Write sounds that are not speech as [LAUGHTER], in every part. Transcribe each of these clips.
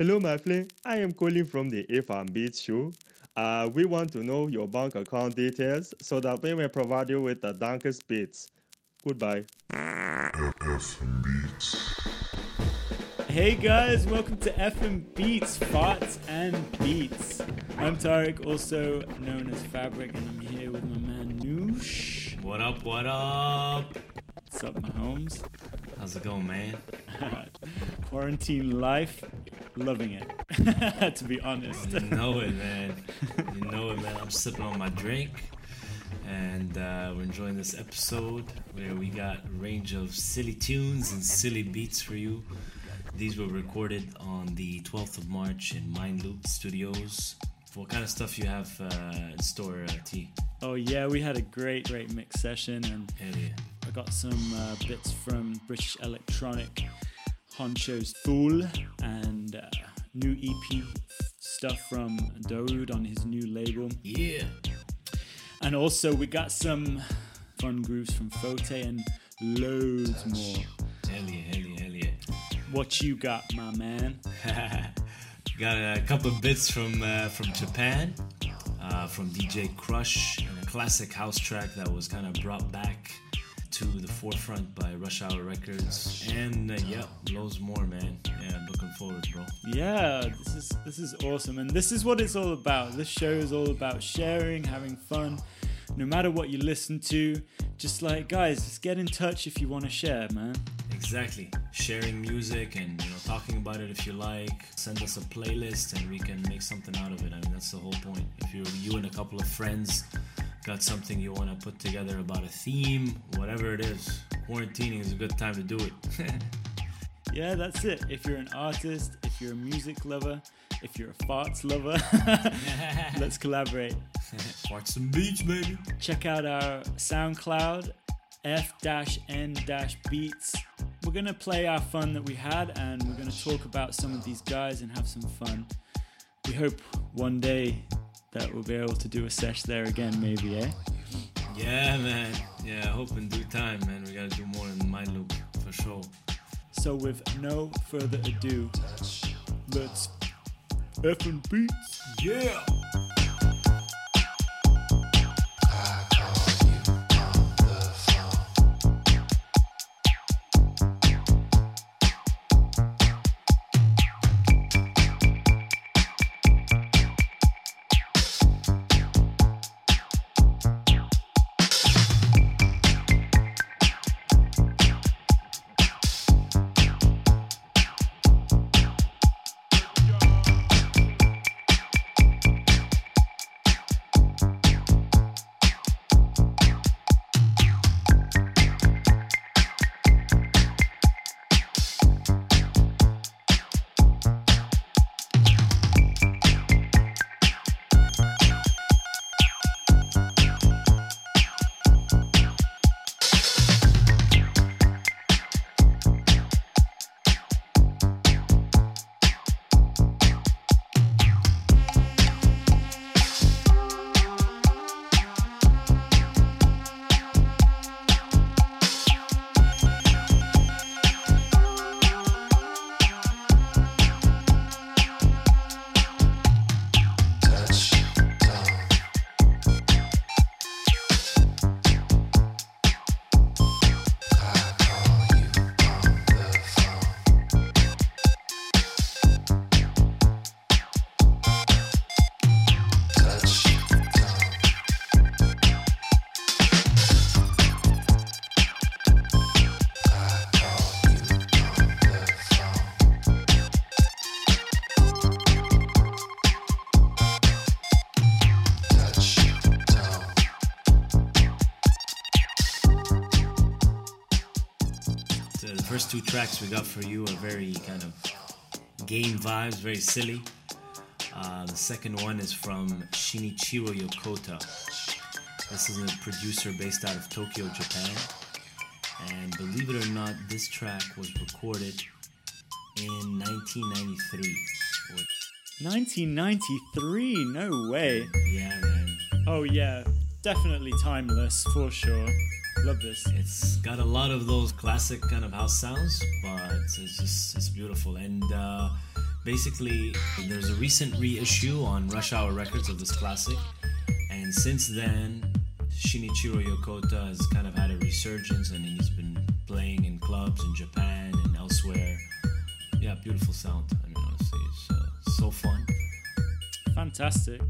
Hello, my friend. I am calling from the FM Beats show. Uh, we want to know your bank account details so that we may provide you with the dankest beats. Goodbye. FM Beats. Hey guys, welcome to FM Beats, Farts and Beats. I'm Tarek, also known as Fabric, and I'm here with my man Noosh. What up, what up? What's up, my Mahomes? How's it going, man? [LAUGHS] Quarantine life, loving it, [LAUGHS] to be honest. You know it, man. You know it, man. I'm sipping on my drink, and uh, we're enjoying this episode where we got a range of silly tunes and silly beats for you. These were recorded on the 12th of March in Mind Loop Studios. What kind of stuff you have uh, in store, uh, T? Oh yeah, we had a great, great mix session, and yeah. I got some uh, bits from British Electronic, Honcho's Fool, and uh, new EP stuff from Daoud on his new label. Yeah. And also, we got some fun grooves from Fote and loads more. Hell yeah, hell yeah, hell yeah. What you got, my man? [LAUGHS] Got a couple of bits from uh, from Japan, uh, from DJ Krush, and a classic house track that was kind of brought back to the forefront by Rush Hour Records, and uh, yeah, loads more, man. Yeah, looking forward, bro. Yeah, this is this is awesome, and this is what it's all about. This show is all about sharing, having fun. No matter what you listen to, just like guys, just get in touch if you want to share, man. Exactly. Sharing music and you know talking about it if you like. Send us a playlist and we can make something out of it. I mean that's the whole point. If you you and a couple of friends got something you want to put together about a theme, whatever it is, quarantining is a good time to do it. [LAUGHS] Yeah, that's it. If you're an artist, if you're a music lover, if you're a farts lover, [LAUGHS] let's collaborate. Parts and beats, baby. check out our SoundCloud, f-n-beats. We're gonna play our fun that we had, and we're gonna talk about some of these guys and have some fun. We hope one day that we'll be able to do a sesh there again, maybe, eh? Yeah, man. Yeah, I hope in due time, man. We gotta do more in my loop for sure. So with no further ado, let's And beats. Yeah. Tracks we got for you are very kind of game vibes, very silly. Uh, the second one is from Shinichiro Yokota. This is a producer based out of Tokyo, Japan. And believe it or not, this track was recorded in 1993. 1993, no way. Yeah, man. Oh yeah, definitely timeless for sure. Love this. It's got a lot of those classic kind of house sounds, but it's just it's beautiful. And uh, basically, there's a recent reissue on Rush Hour Records of this classic, and since then, Shinichiro Yokota has kind of had a resurgence, and he's been playing in clubs in Japan and elsewhere. Yeah, beautiful sound. I mean, honestly, it's uh, so fun. Fantastic.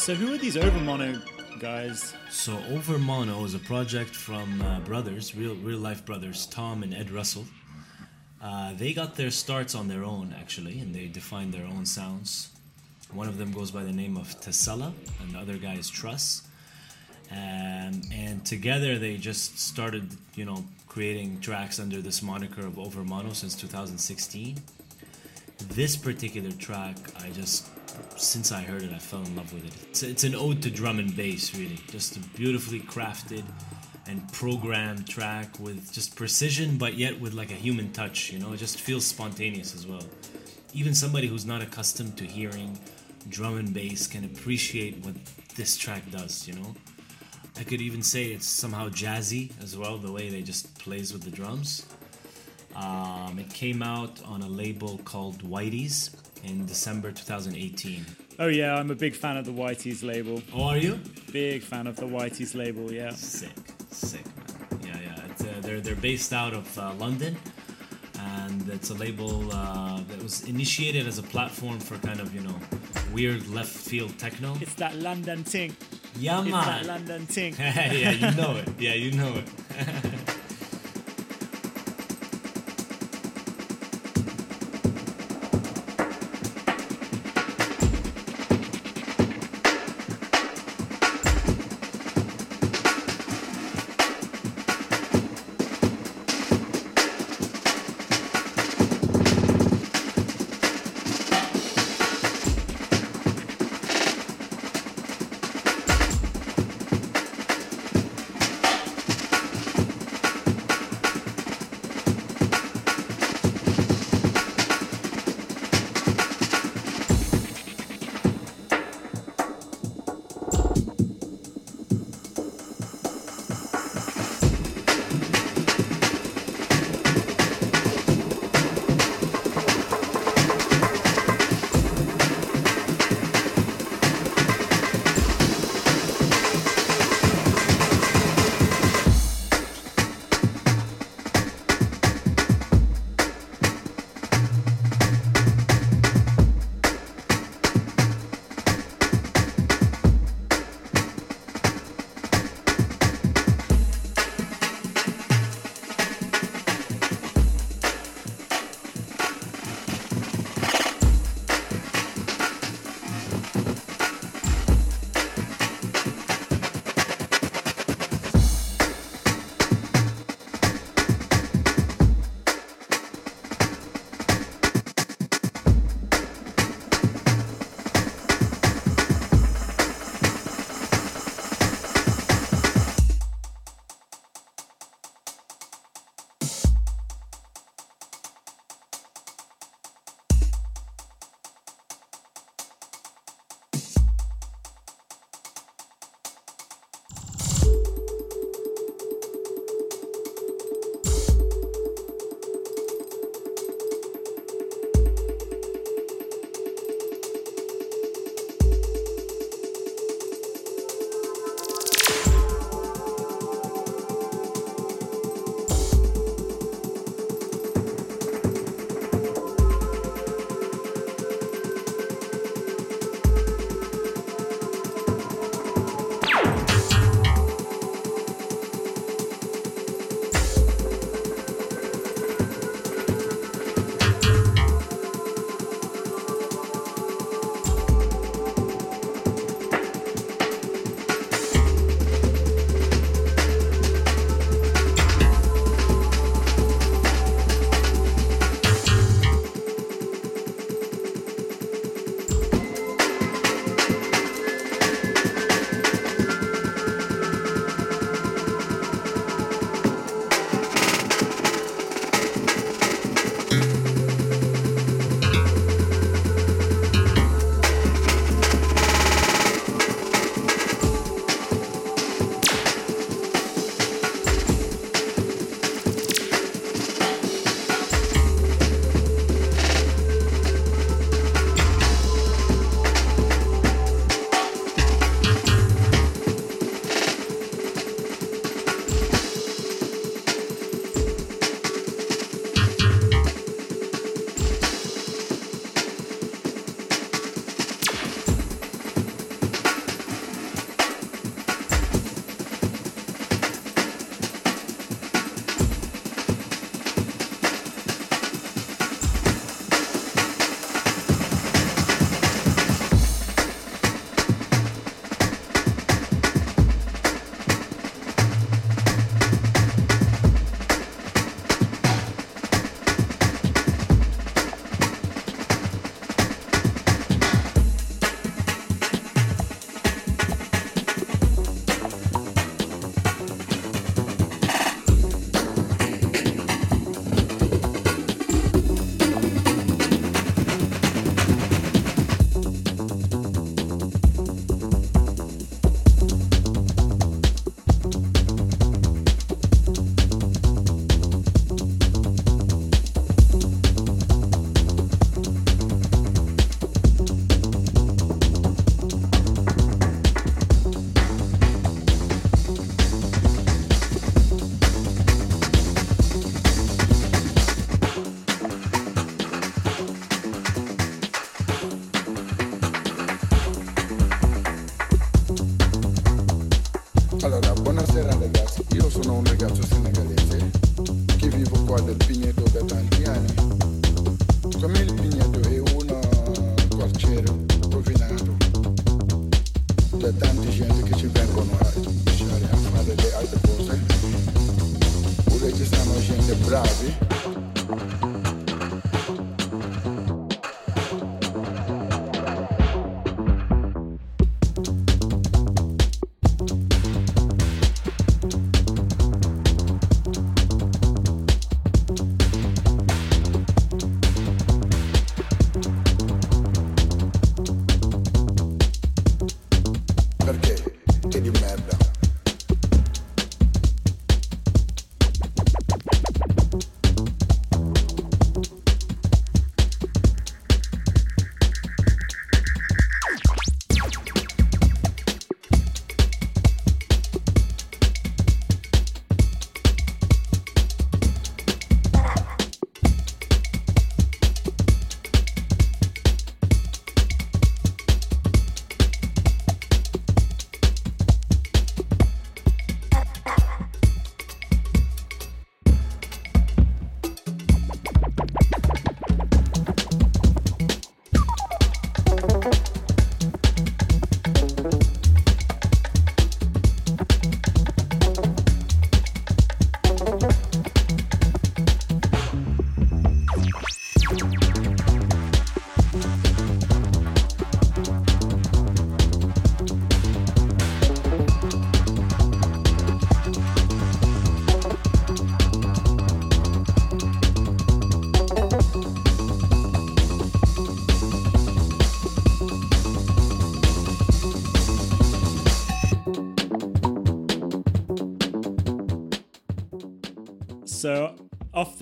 So who are these Overmono guys? So Overmono is a project from uh, brothers, real real life brothers, Tom and Ed Russell. Uh, they got their starts on their own actually, and they defined their own sounds. One of them goes by the name of Tessela, and the other guy is Truss. Um, and together they just started, you know, creating tracks under this moniker of Overmono since 2016. This particular track, I just, since I heard it, I fell in love with it. It's, it's an ode to drum and bass, really. Just a beautifully crafted and programmed track with just precision, but yet with like a human touch, you know? It just feels spontaneous as well. Even somebody who's not accustomed to hearing drum and bass can appreciate what this track does, you know? I could even say it's somehow jazzy as well, the way they just plays with the drums. Um, it came out on a label called Whities in December 2018. Oh yeah, I'm a big fan of the Whities label. Oh, are you? Big fan of the Whities label, yeah. Sick, sick, man. Yeah, yeah. It's, uh, they're they're based out of uh, London, and it's a label uh, that was initiated as a platform for kind of you know weird left field techno. It's that London ting. Yeah, man. It's that. London ting. [LAUGHS] yeah, you know it. Yeah, you know it. [LAUGHS]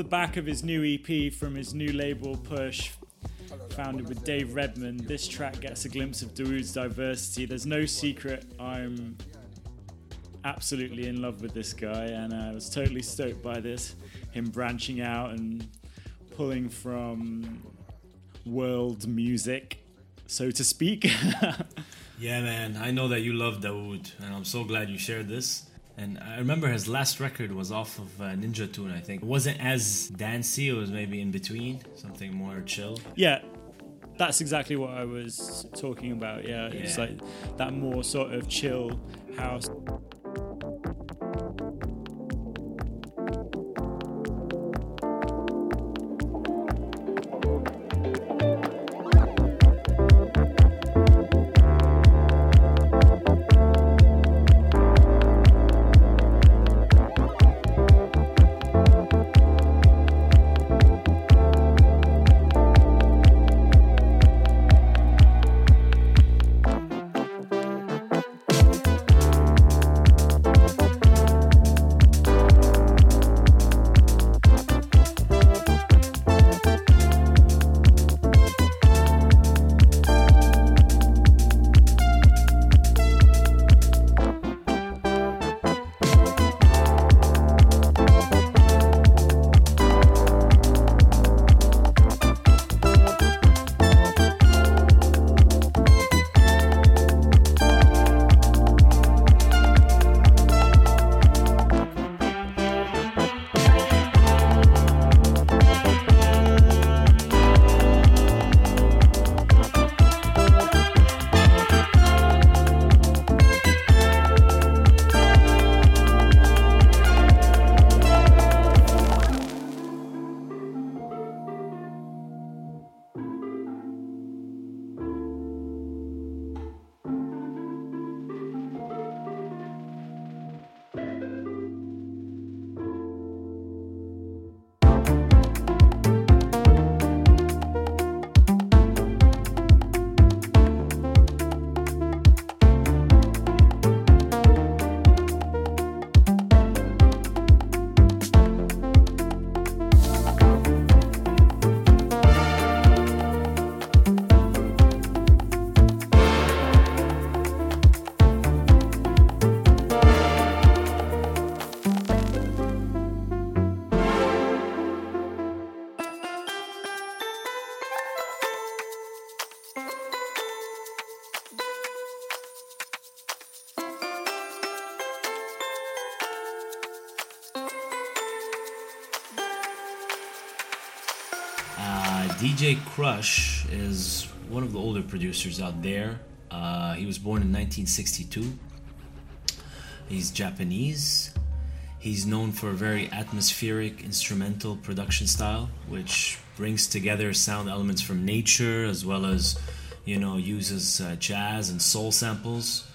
back of his new EP from his new label Push, founded with Dave Redman, this track gets a glimpse of Dawood's diversity. There's no secret I'm absolutely in love with this guy, and I was totally stoked by this. Him branching out and pulling from world music, so to speak. [LAUGHS] Yeah, man. I know that you love Dawood, and I'm so glad you shared this. And I remember his last record was off of uh, Ninja Tune, I think. It wasn't as dancey, it was maybe in between, something more chill. yeah, that's exactly what I was talking about. Yeah, it's like that more sort of chill house. DJ Krush is one of the older producers out there. Uh, he was born in 1962. He's Japanese. He's known for a very atmospheric instrumental production style, which brings together sound elements from nature as well as, you know, uses uh, jazz and soul samples.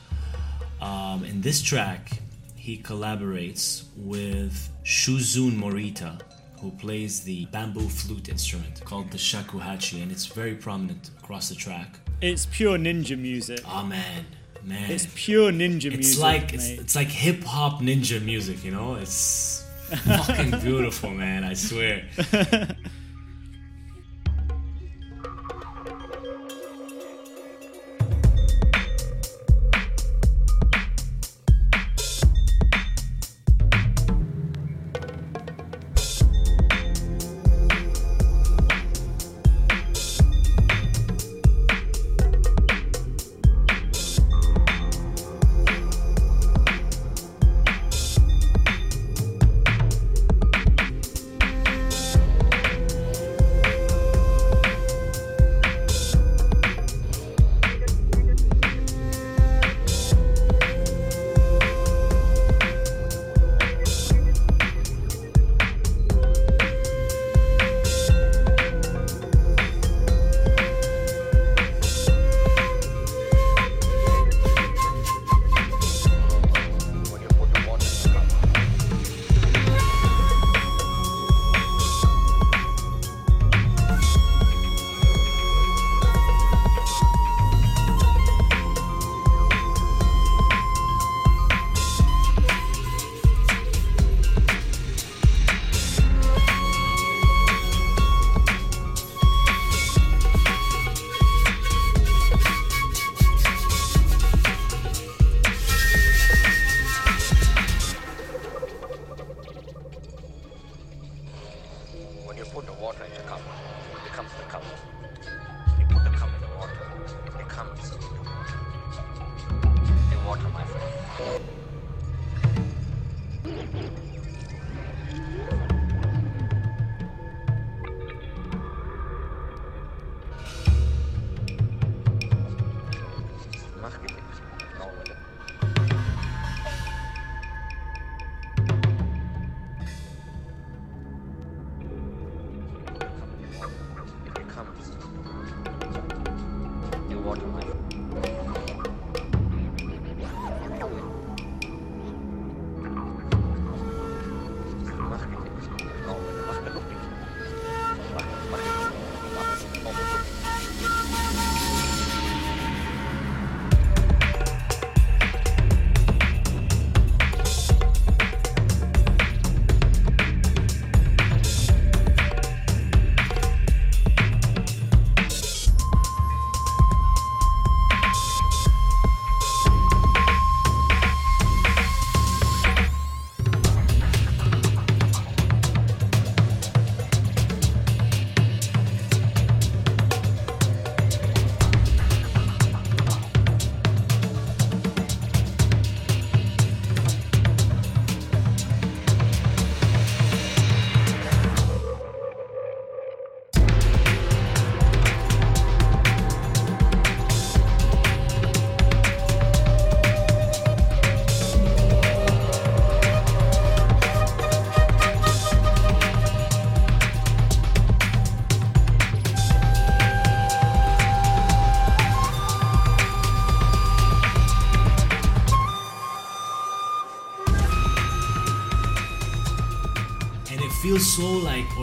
Um, in this track, he collaborates with Shuzen Morita, who plays the bamboo flute instrument called the shakuhachi, and it's very prominent across the track. It's pure ninja music. Oh man, man. It's pure ninja It's music. like it's, mate. it's like hip hop ninja music, you know? It's [LAUGHS] fucking beautiful, man, I swear. [LAUGHS]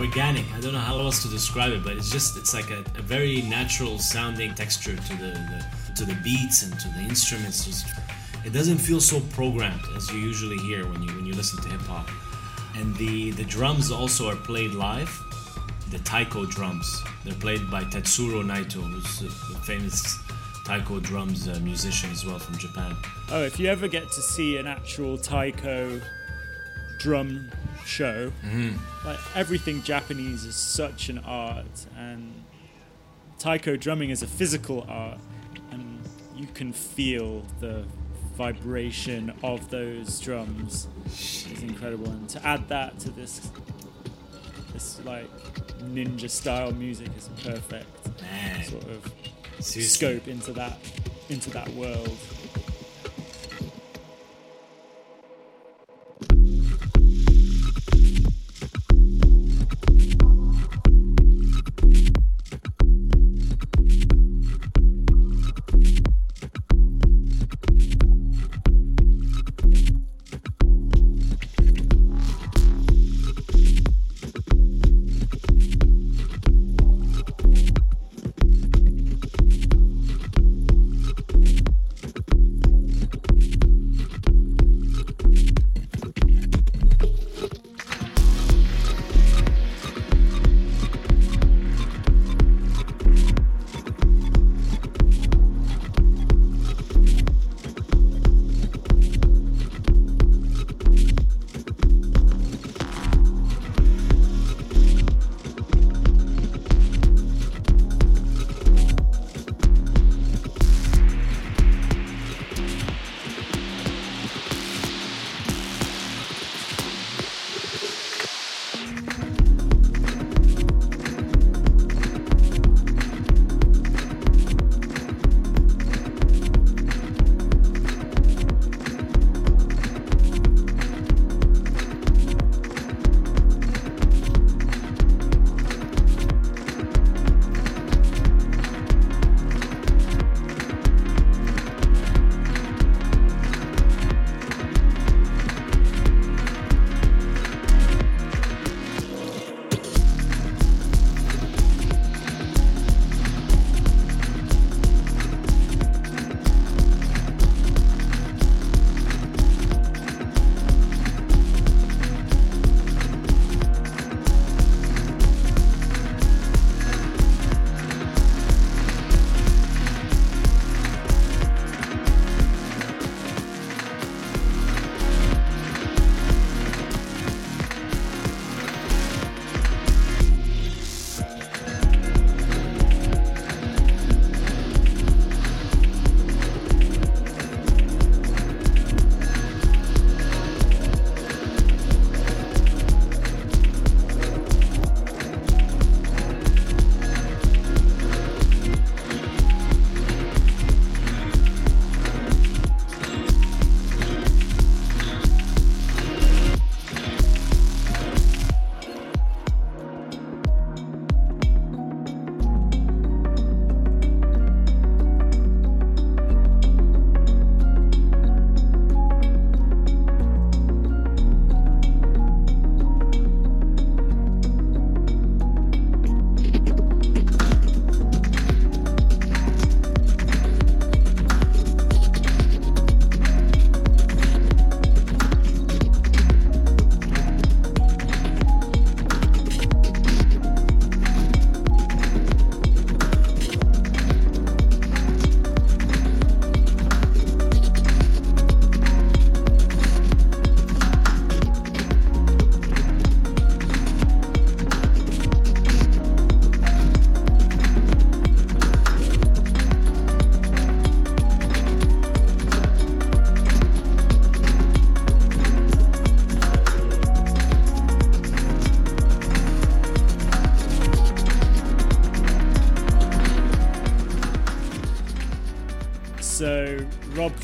organic. I don't know how else to describe it, but it's just it's like a, a very natural sounding texture to the, the to the beats and to the instruments. Just it doesn't feel so programmed as you usually hear when you when you listen to hip hop. And the the drums also are played live. The taiko drums. They're played by Tetsuro Naito, who's a, famous taiko drums uh, musician as well from Japan. Oh, if you ever get to see an actual taiko drum show, mm-hmm. like everything Japanese is such an art, and taiko drumming is a physical art, and you can feel the vibration of those drums. It's incredible, and to add that to this, this like ninja style music is perfect Man, sort of seriously. scope into that into that world.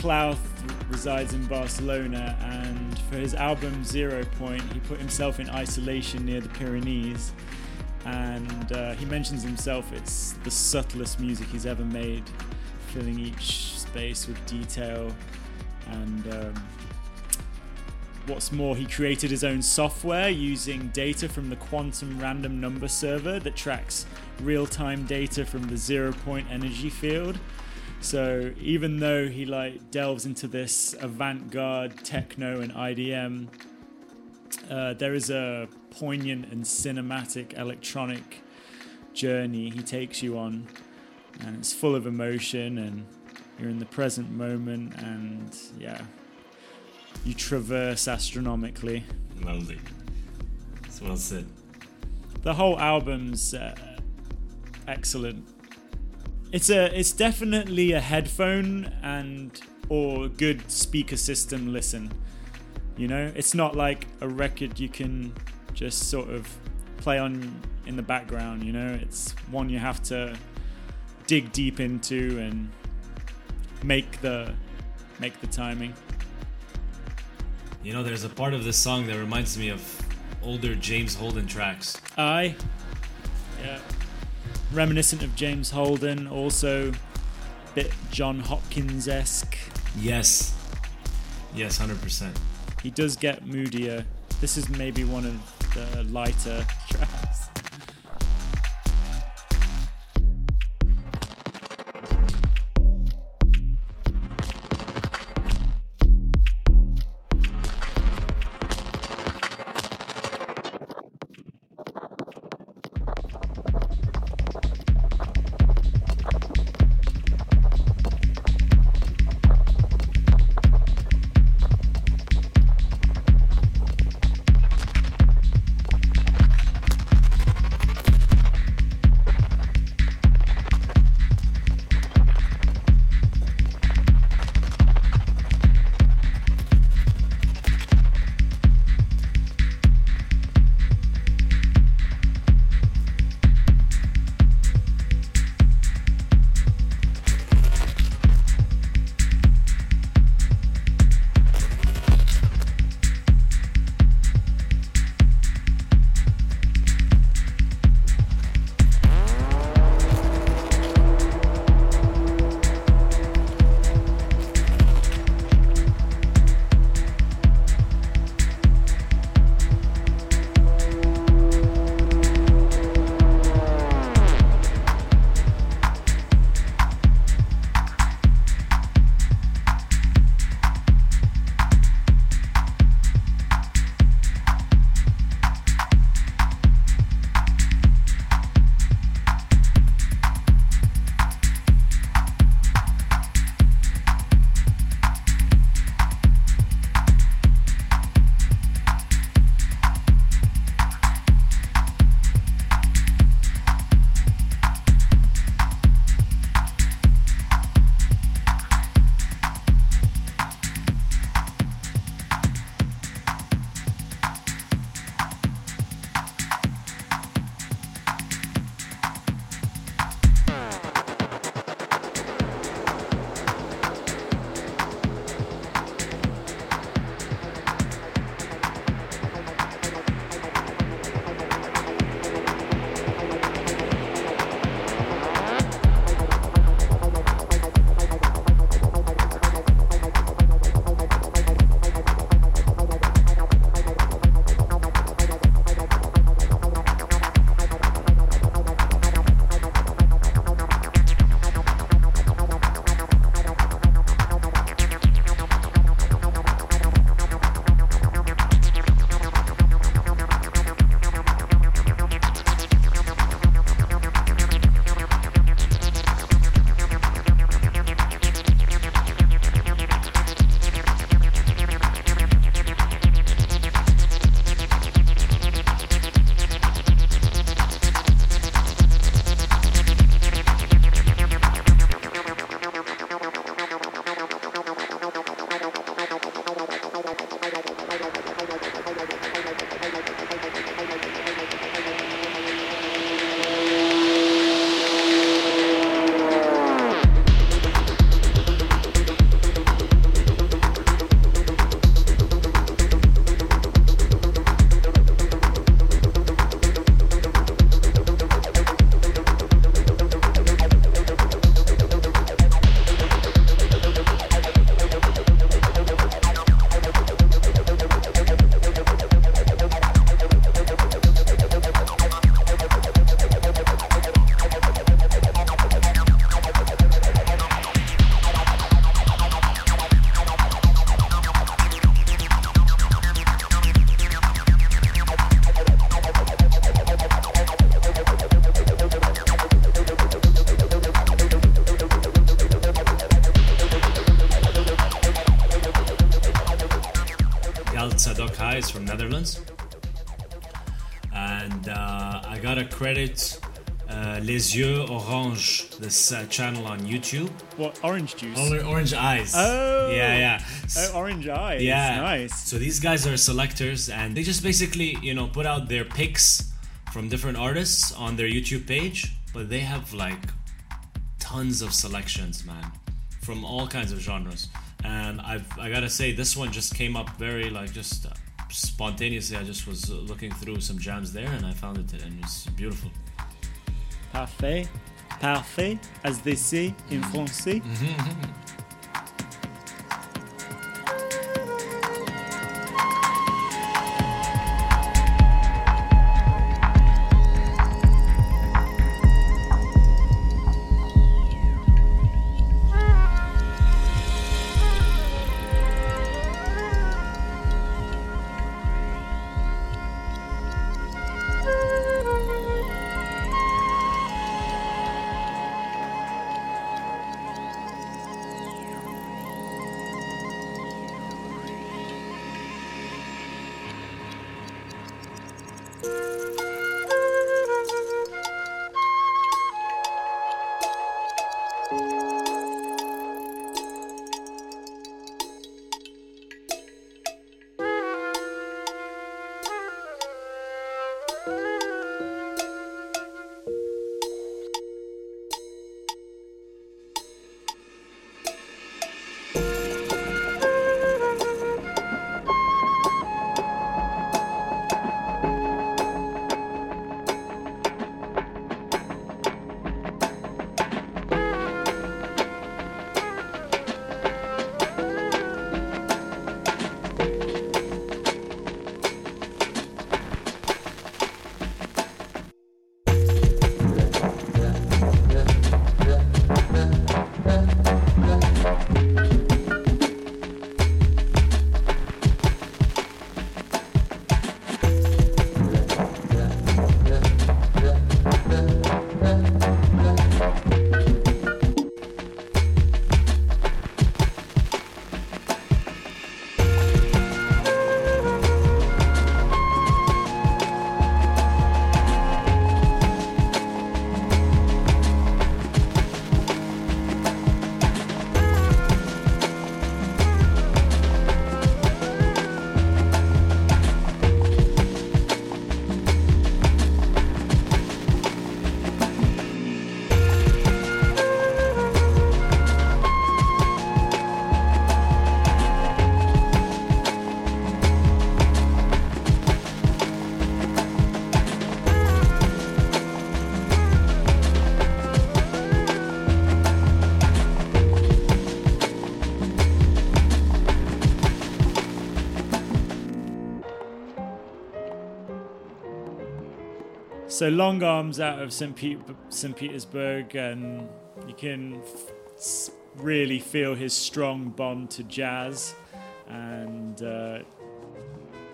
Clouth resides in Barcelona, and for his album Zero Point, he put himself in isolation near the Pyrenees. And uh, he mentions himself it's the subtlest music he's ever made, filling each space with detail. And um, what's more, he created his own software using data from the quantum random number server that tracks real time data from the zero point energy field. So even though he like delves into this avant-garde techno and IDM, uh, there is a poignant and cinematic electronic journey he takes you on, and it's full of emotion, and you're in the present moment, and yeah, you traverse astronomically. Lovely. It's well said. The whole album's uh, excellent. It's a it's definitely a headphone and or good speaker system listen. You know, it's not like a record you can just sort of play on in the background. You know, it's one you have to dig deep into and make the make the timing. You know, there's a part of this song that reminds me of older James Holden tracks. I, yeah, reminiscent of James Holden, also bit Jon Hopkins esque. Yes. Yes, 100%. He does get moodier. This is maybe one of the lighter [LAUGHS] tracks. Is from Netherlands. And uh, I gotta credit uh, Les Yeux Orange, this uh, channel on YouTube. What orange juice? Or- Orange Eyes. Oh. Yeah, yeah. Oh, orange eyes. Yeah. Nice. So these guys are selectors and they just basically, you know, put out their picks from different artists on their YouTube page, but they have like tons of selections, man, from all kinds of genres. And I've I gotta say, this one just came up very like just uh, spontaneously. I just was uh, looking through some jams there, and I found it, and it's beautiful. Parfait. Parfait, as they say in Francais. So long arms out of St. Pete, St. Petersburg, and you can f- really feel his strong bond to jazz, and uh,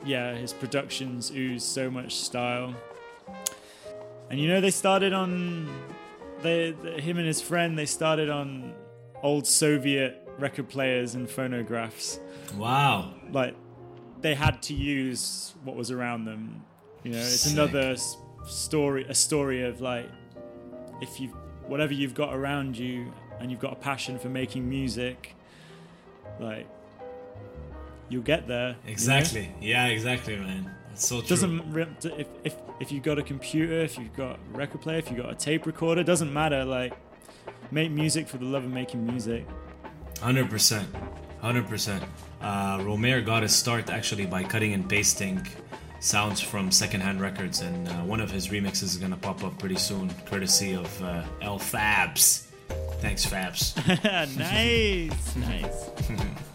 yeah, his productions ooze so much style. And you know, they started on they, th him and his friend. They started on old Soviet record players and phonographs Wow. like they had to use what was around them. You know, it's Sick. another story, a story of like if you whatever you've got around you and you've got a passion for making music, like you'll get there. you know? Exactly. Yeah, exactly, man. That's so true. Doesn't if if if you've got a computer, if you've got a record player, if you've got a tape recorder, doesn't matter. Like make music for the love of making music. Hundred percent, hundred percent. Uh, Romer got his start actually by cutting and pasting sounds from secondhand records, and uh, one of his remixes is gonna pop up pretty soon, courtesy of uh, L Fabs. Thanks, Fabs. [LAUGHS] nice, nice. [LAUGHS]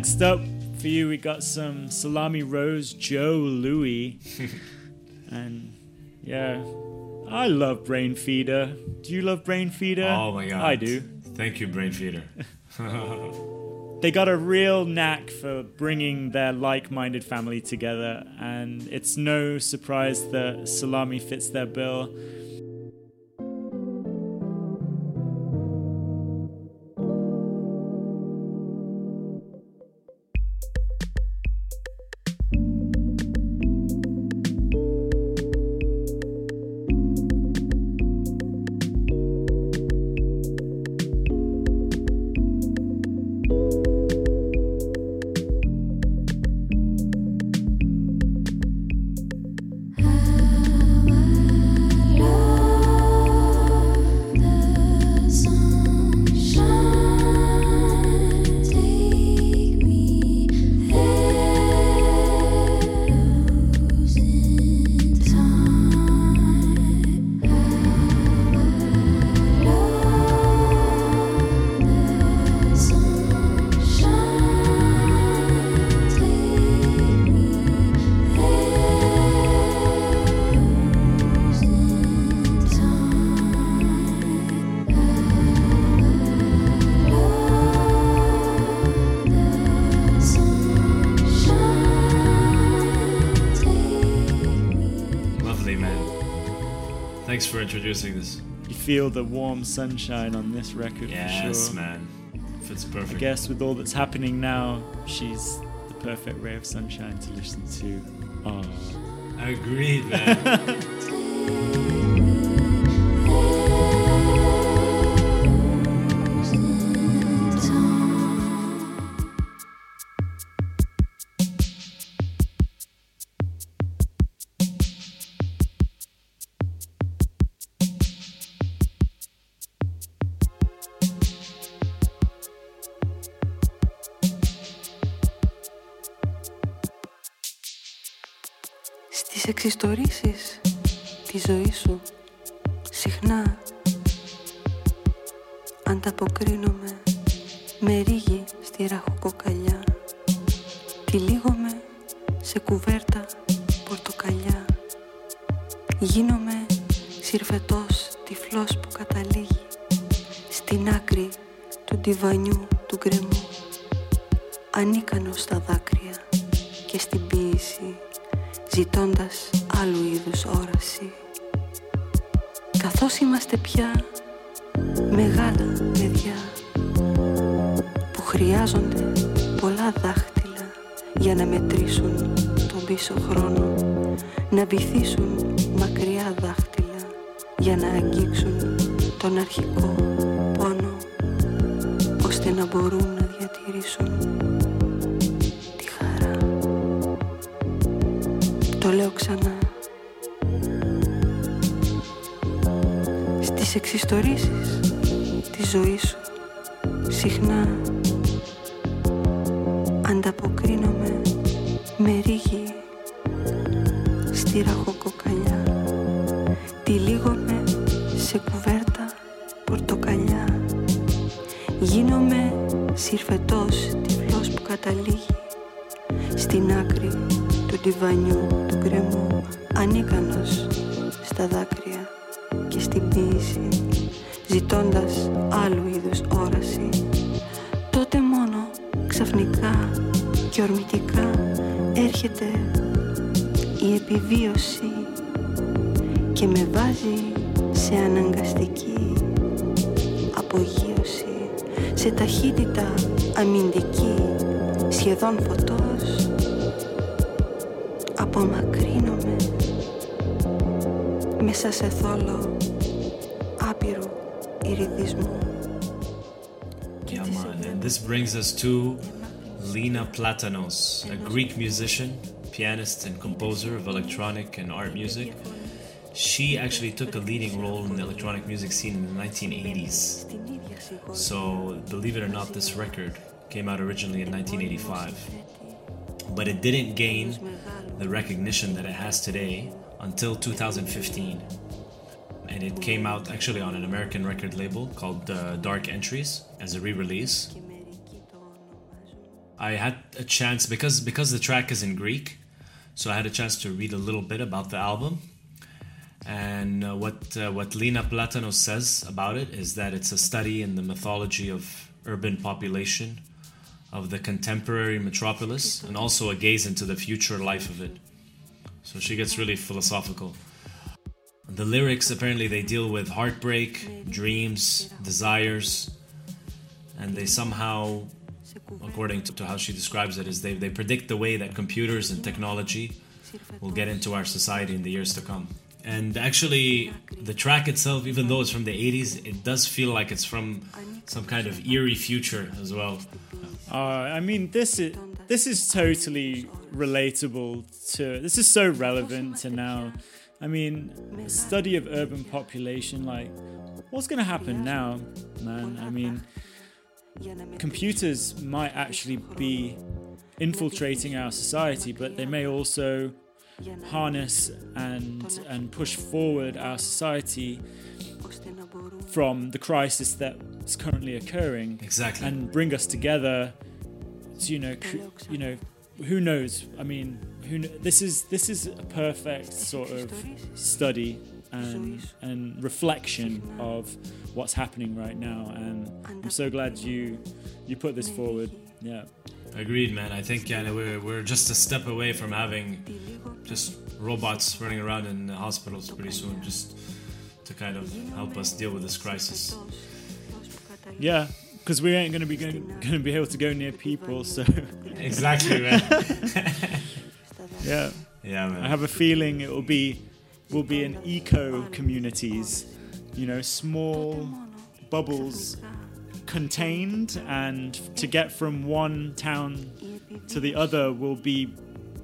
next up for you, we got some Salami Rose Joe Louis. [LAUGHS] and yeah, I love Brainfeeder. Do you love Brainfeeder? Oh my god. I do. Thank you, Brainfeeder. [LAUGHS] [LAUGHS] they got a real knack for bringing their like-minded family together, and it's no surprise that Salami fits their bill. Introducing this. You feel the warm sunshine on this record for Yes, man. Fits perfect. I guess with all that's happening now, she's the perfect ray of sunshine to listen to. Oh. Agreed, man. [LAUGHS] εξιστορήσεις τη ζωή σου συχνά. Ανταποκρίνομαι με ρίγη στη ραχοκοκαλιά. Τυλίγομαι σε κουβέρτα πορτοκαλιά. Γίνομαι συρφετός τυφλός που καταλήγει στην άκρη του ντιβανιού του γκρεμού. Ανίκανος στα δάκρυα. και στην ποίηση ζητώντας άλλου είδους όραση. Καθώς είμαστε πια μεγάλα παιδιά που χρειάζονται πολλά δάχτυλα για να μετρήσουν τον πίσω χρόνο να βυθίσουν μακριά δάχτυλα για να αγγίξουν τον αρχικό πόνο ώστε να μπορούν να διατηρήσουν ξανά. Στις εξιστορήσεις της ζωής σου συχνά Platonos, a Greek musician, pianist, and composer of electronic and art music. She actually took a leading role in the electronic music scene in the 1980s. So, believe it or not, this record came out originally in 1985. But it didn't gain the recognition that it has today until 2015. And it came out actually on an American record label called uh, Dark Entries as a re release. I had a chance because because the track is in Greek, so I had a chance to read a little bit about the album. And uh, what uh, what Lena Platonos says about it is that it's a study in the mythology of urban population of the contemporary metropolis and also a gaze into the future life of it. So she gets really philosophical. The lyrics apparently they deal with heartbreak, dreams, desires, and they somehow, according to, how she describes it, is they, they predict the way that computers and technology will get into our society in the years to come. And actually, the track itself, even though it's from the 80s, it does feel like it's from some kind of eerie future as well. Uh, I mean, this is this is totally relatable to. This is so relevant to now. I mean, study of urban population. Like, what's going to happen now, man? I mean, computers might actually be infiltrating our society, but they may also harness and and push forward our society from the crisis that's currently occurring Exactly. and bring us together to, you know you know who knows i mean who kn- this is this is a perfect sort of study and and reflection of what's happening right now and i'm so glad you you put this forward yeah Agreed, man. I think yeah, we're, we're just a step away from having just robots running around in the hospitals pretty soon, just to kind of help us deal with this crisis. yeah because we ain't going to be going to be able to go near people so [LAUGHS] Exactly, man. [LAUGHS] yeah yeah, man. I have a feeling it will be will be in eco communities, you know, small bubbles contained, and to get from one town to the other will be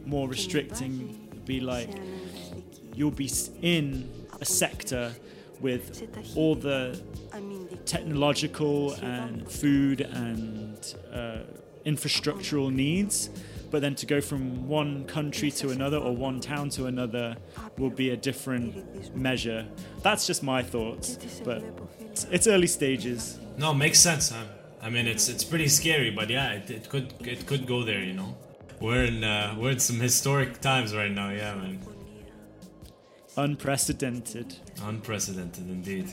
more restricting. Be like you'll be in a sector with all the technological and food and uh, infrastructural needs. But then to go from one country to another or one town to another will be a different measure. That's just my thoughts, but it's, it's early stages. No, makes sense. I, I mean, it's it's pretty scary, but yeah, it, it could it could go there. You know, we're in uh, we're in some historic times right now. Yeah, man. Unprecedented. Unprecedented indeed.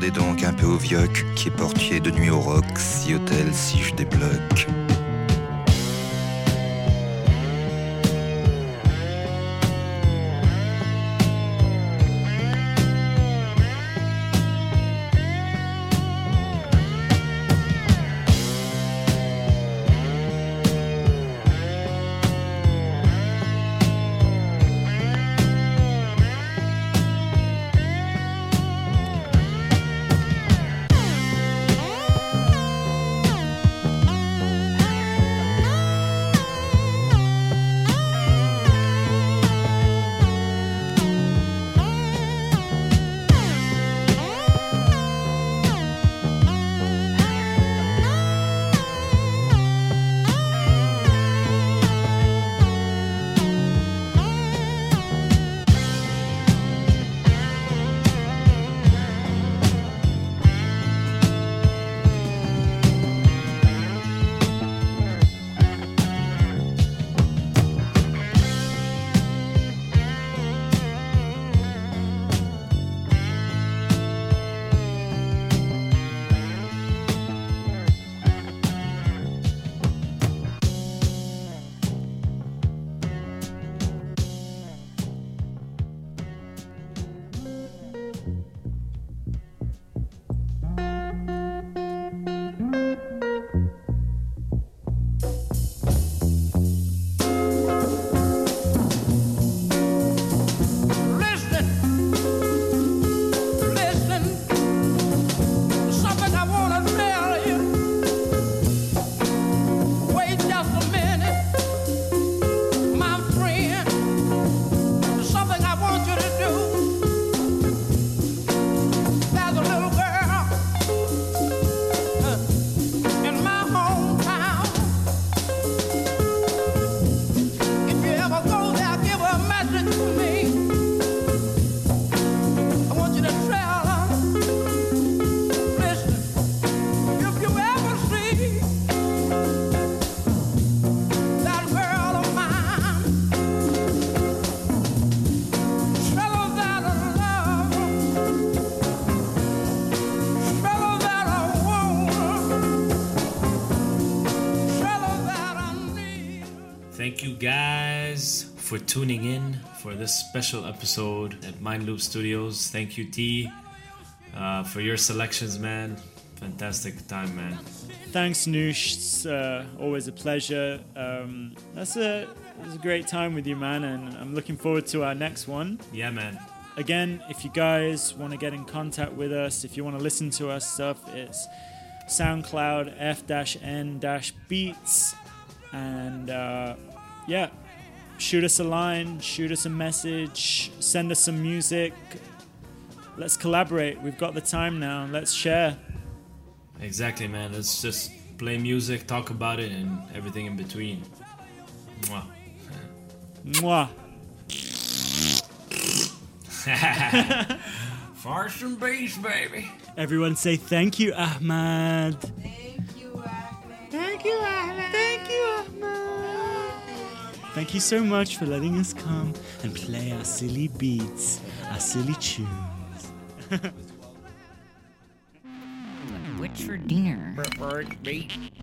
Demandez donc un peu au vioc qui est portier de nuit au roc, si hôtel, si je débloque. For tuning in for this special episode at Mind Loop Studios. Thank you, T, uh, for your selections, man. Fantastic time, man. Thanks, Noosh. It's uh, always a pleasure. Um, that's a, was a great time with you, man, and I'm looking forward to our next one. Yeah, man. Again, if you guys want to get in contact with us, if you want to listen to our stuff, it's SoundCloud f-n-beats, and uh, yeah, shoot us a line, shoot us a message, send us some music. Let's collaborate. We've got the time now. Let's share. Exactly, man. Let's just play music, talk about it, and everything in between. Mwah. Mwah. [LAUGHS] Farce and bass, baby. Everyone say thank you, Ahmad. Thank you, Ahmed. Thank you, Ahmad. Thank you, Ahmad. Thank you so much for letting us come and play our silly beats, our silly tunes. [LAUGHS] What's for dinner? Preferred beat.